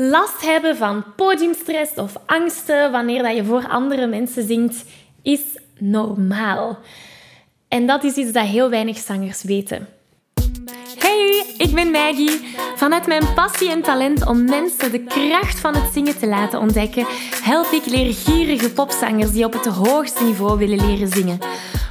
Last hebben van podiumstress of angsten wanneer dat je voor andere mensen zingt, is normaal. En dat is iets dat heel weinig zangers weten. Hey, ik ben Maggie. Vanuit mijn passie en talent om mensen de kracht van het zingen te laten ontdekken, help ik leergierige popzangers die op het hoogste niveau willen leren zingen.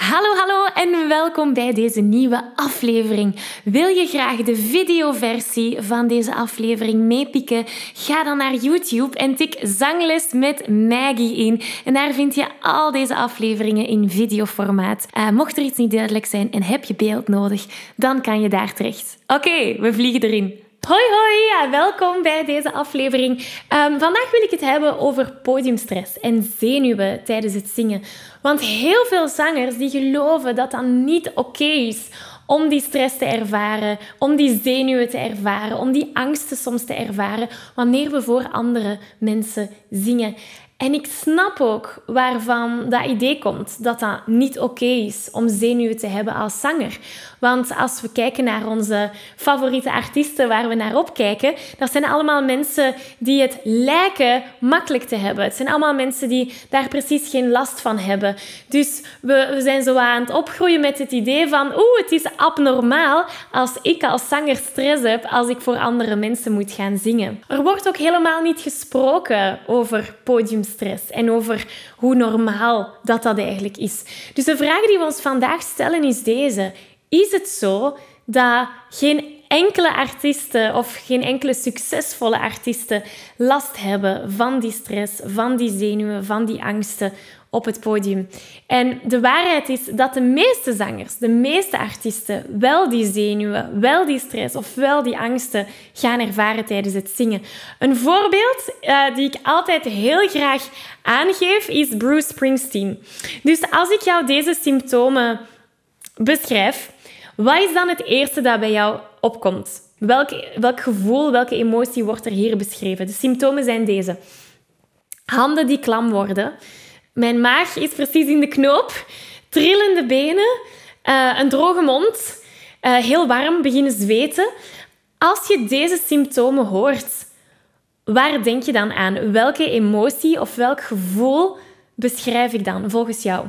Hallo, hallo en welkom bij deze nieuwe aflevering. Wil je graag de videoversie van deze aflevering meepikken? Ga dan naar YouTube en tik Zangles met Maggie in. En daar vind je al deze afleveringen in videoformaat. Uh, mocht er iets niet duidelijk zijn en heb je beeld nodig, dan kan je daar terecht. Oké, we vliegen erin. Hoi hoi, welkom bij deze aflevering. Um, vandaag wil ik het hebben over podiumstress en zenuwen tijdens het zingen. Want heel veel zangers die geloven dat dat niet oké is om die stress te ervaren, om die zenuwen te ervaren, om die angsten soms te ervaren wanneer we voor andere mensen zingen. En ik snap ook waarvan dat idee komt dat dat niet oké is om zenuwen te hebben als zanger. Want als we kijken naar onze favoriete artiesten waar we naar opkijken, dat zijn allemaal mensen die het lijken makkelijk te hebben. Het zijn allemaal mensen die daar precies geen last van hebben. Dus we, we zijn zo aan het opgroeien met het idee van oeh, het is abnormaal als ik als zanger stress heb als ik voor andere mensen moet gaan zingen. Er wordt ook helemaal niet gesproken over podiumstress en over hoe normaal dat dat eigenlijk is. Dus de vraag die we ons vandaag stellen is deze is het zo dat geen enkele artiesten of geen enkele succesvolle artiesten last hebben van die stress, van die zenuwen, van die angsten op het podium. En de waarheid is dat de meeste zangers, de meeste artiesten, wel die zenuwen, wel die stress of wel die angsten gaan ervaren tijdens het zingen. Een voorbeeld uh, die ik altijd heel graag aangeef is Bruce Springsteen. Dus als ik jou deze symptomen beschrijf, wat is dan het eerste dat bij jou opkomt? Welk, welk gevoel, welke emotie wordt er hier beschreven? De symptomen zijn deze. Handen die klam worden. Mijn maag is precies in de knoop. Trillende benen. Uh, een droge mond. Uh, heel warm, beginnen zweten. Als je deze symptomen hoort, waar denk je dan aan? Welke emotie of welk gevoel beschrijf ik dan volgens jou?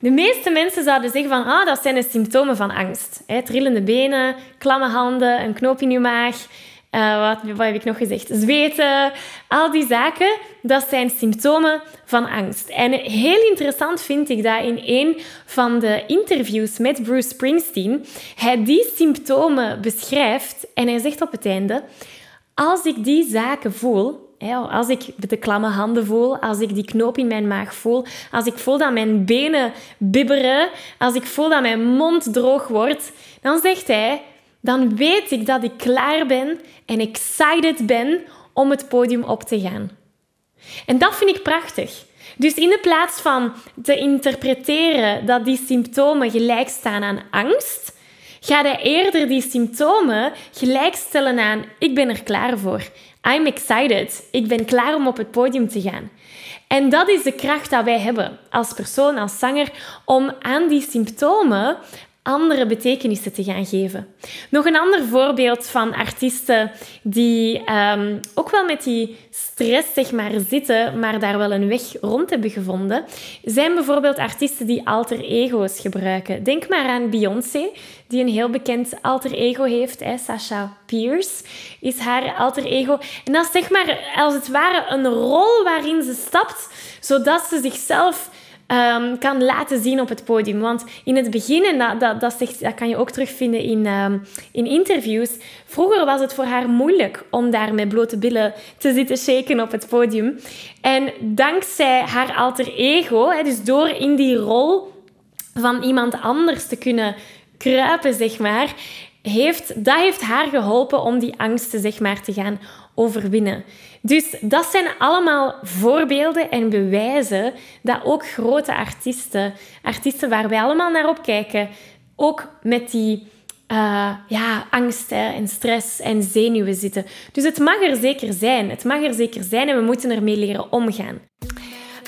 De meeste mensen zouden zeggen van, ah, dat zijn de symptomen van angst. Hè, trillende benen, klamme handen, een knoop in je maag. Uh, wat, wat, heb ik nog gezegd? Zweten. Al die zaken, dat zijn symptomen van angst. En heel interessant vind ik dat in een van de interviews met Bruce Springsteen hij die symptomen beschrijft en hij zegt op het einde, als ik die zaken voel, als ik de klamme handen voel, als ik die knoop in mijn maag voel, als ik voel dat mijn benen bibberen, als ik voel dat mijn mond droog wordt, dan zegt hij, dan weet ik dat ik klaar ben en excited ben om het podium op te gaan. En dat vind ik prachtig. Dus in de plaats van te interpreteren dat die symptomen gelijk staan aan angst, ga hij eerder die symptomen gelijkstellen aan ik ben er klaar voor. I'm excited. Ik ben klaar om op het podium te gaan. En dat is de kracht dat wij hebben als persoon, als zanger, om aan die symptomen andere betekenissen te gaan geven. Nog een ander voorbeeld van artiesten die um, ook wel met die stress zeg maar, zitten, maar daar wel een weg rond hebben gevonden, zijn bijvoorbeeld artiesten die alter ego's gebruiken. Denk maar aan Beyoncé, die een heel bekend alter ego heeft. Hè. Sasha Pierce is haar alter ego. En dat is zeg maar als het ware een rol waarin ze stapt, zodat ze zichzelf ehm, kan laten zien op het podium. Want in het begin, en dat, dat, dat, zegt, dat kan je ook terugvinden in, ehm, in interviews, vroeger was het voor haar moeilijk om daar met blote billen te zitten shaken op het podium. En dankzij haar alter ego, dus door in die rol van iemand anders te kunnen kruipen, zeg maar, heeft, dat heeft haar geholpen om die angsten zeg maar, te gaan overwinnen. Dus dat zijn allemaal voorbeelden en bewijzen dat ook grote artiesten, artiesten waar wij allemaal naar opkijken, ook met die uh, ja, angst en stress en zenuwen zitten. Dus het mag er zeker zijn. Het mag er zeker zijn en we moeten ermee leren omgaan.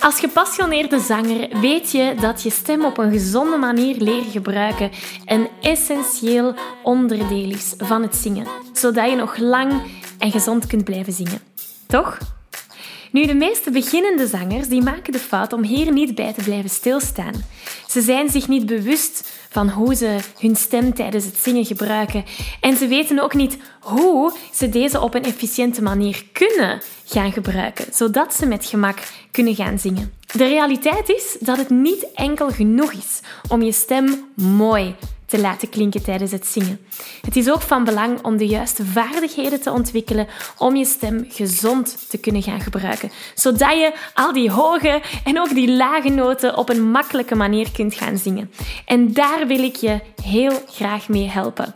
Als gepassioneerde zanger weet je dat je stem op een gezonde manier leren gebruiken een essentieel onderdeel is van het zingen, zodat je nog lang en gezond kunt blijven zingen. Toch? Nu, de meeste beginnende zangers die maken de fout om hier niet bij te blijven stilstaan. Ze zijn zich niet bewust van hoe ze hun stem tijdens het zingen gebruiken. En ze weten ook niet hoe ze deze op een efficiënte manier kunnen gaan gebruiken, zodat ze met gemak kunnen gaan zingen. De realiteit is dat het niet enkel genoeg is om je stem mooi te laten klinken tijdens het zingen. Het is ook van belang om de juiste vaardigheden te ontwikkelen om je stem gezond te kunnen gaan gebruiken, zodat je al die hoge en ook die lage noten op een makkelijke manier kunt gaan zingen. En daar wil ik je heel graag mee helpen.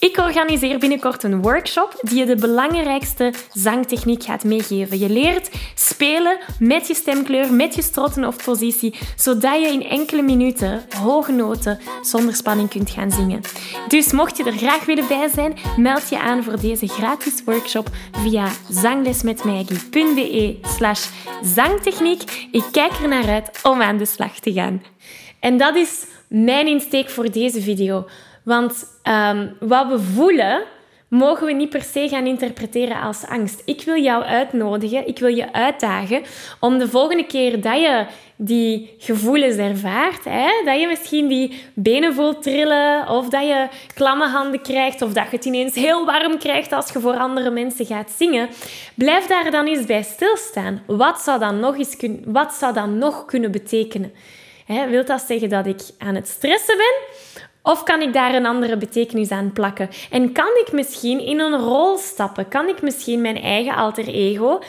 Ik organiseer binnenkort een workshop die je de belangrijkste zangtechniek gaat meegeven. Je leert spelen met je stemkleur, met je strotten of positie, zodat je in enkele minuten hoge noten zonder spanning kunt gaan zingen. Dus mocht je er graag willen bij zijn, meld je aan voor deze gratis workshop via zanglesmetmaggie.be slash zangtechniek. Ik kijk er naar uit om aan de slag te gaan. En dat is mijn insteek voor deze video. Want ehm, wat we voelen, mogen we niet per se gaan interpreteren als angst. Ik wil jou uitnodigen, ik wil je uitdagen om de volgende keer dat je die gevoelens ervaart, hè, dat je misschien die benen voelt trillen of dat je klamme handen krijgt of dat je het ineens heel warm krijgt als je voor andere mensen gaat zingen, blijf daar dan eens bij stilstaan. Wat zou dat nog, eens wat zou dat nog kunnen betekenen? Hè, wilt dat zeggen dat ik aan het stressen ben? Of kan ik daar een andere betekenis aan plakken? En kan ik misschien in een rol stappen? Kan ik misschien mijn eigen alter ego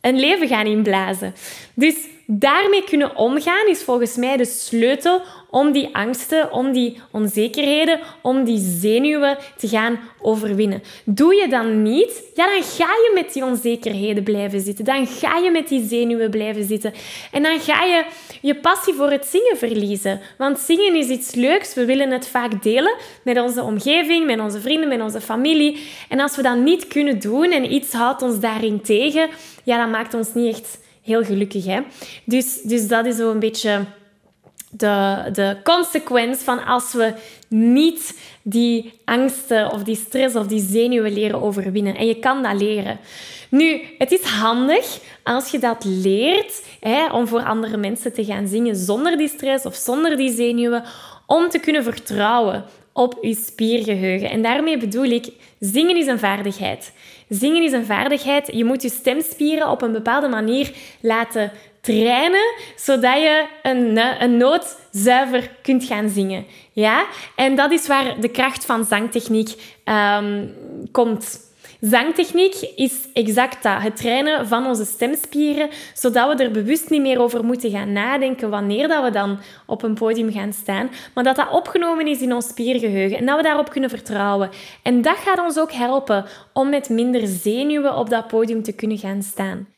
een leven gaan inblazen? Dus daarmee kunnen omgaan is volgens mij de sleutel om die angsten, om die onzekerheden, om die zenuwen te gaan overwinnen. Doe je dan niet, ja, dan ga je met die onzekerheden blijven zitten. Dan ga je met die zenuwen blijven zitten. En dan ga je je passie voor het zingen verliezen. Want zingen is iets leuks. We willen het vaak delen met onze omgeving, met onze vrienden, met onze familie. En als we dat niet kunnen doen en iets houdt ons daarin tegen, ja, dat maakt ons niet echt heel gelukkig. Hè? Dus, dus dat is zo een beetje de, de consequentie van als we niet die angsten of die stress of die zenuwen leren overwinnen. En je kan dat leren. Nu, het is handig als je dat leert hè, om voor andere mensen te gaan zingen zonder die stress of zonder die zenuwen, om te kunnen vertrouwen op je spiergeheugen. En daarmee bedoel ik, zingen is een vaardigheid. Zingen is een vaardigheid. Je moet je stemspieren op een bepaalde manier laten trainen, zodat je een, een noot zuiver kunt gaan zingen. Ja? En dat is waar de kracht van zangtechniek um, komt. Zangtechniek is exact dat. Het trainen van onze stemspieren, zodat we er bewust niet meer over moeten gaan nadenken wanneer dat we dan op een podium gaan staan, maar dat dat opgenomen is in ons spiergeheugen en dat we daarop kunnen vertrouwen. En dat gaat ons ook helpen om met minder zenuwen op dat podium te kunnen gaan staan.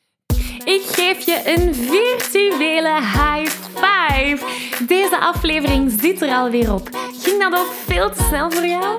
Ik geef je een virtuele high five. Deze aflevering zit er alweer op. Ging dat ook veel te snel voor jou?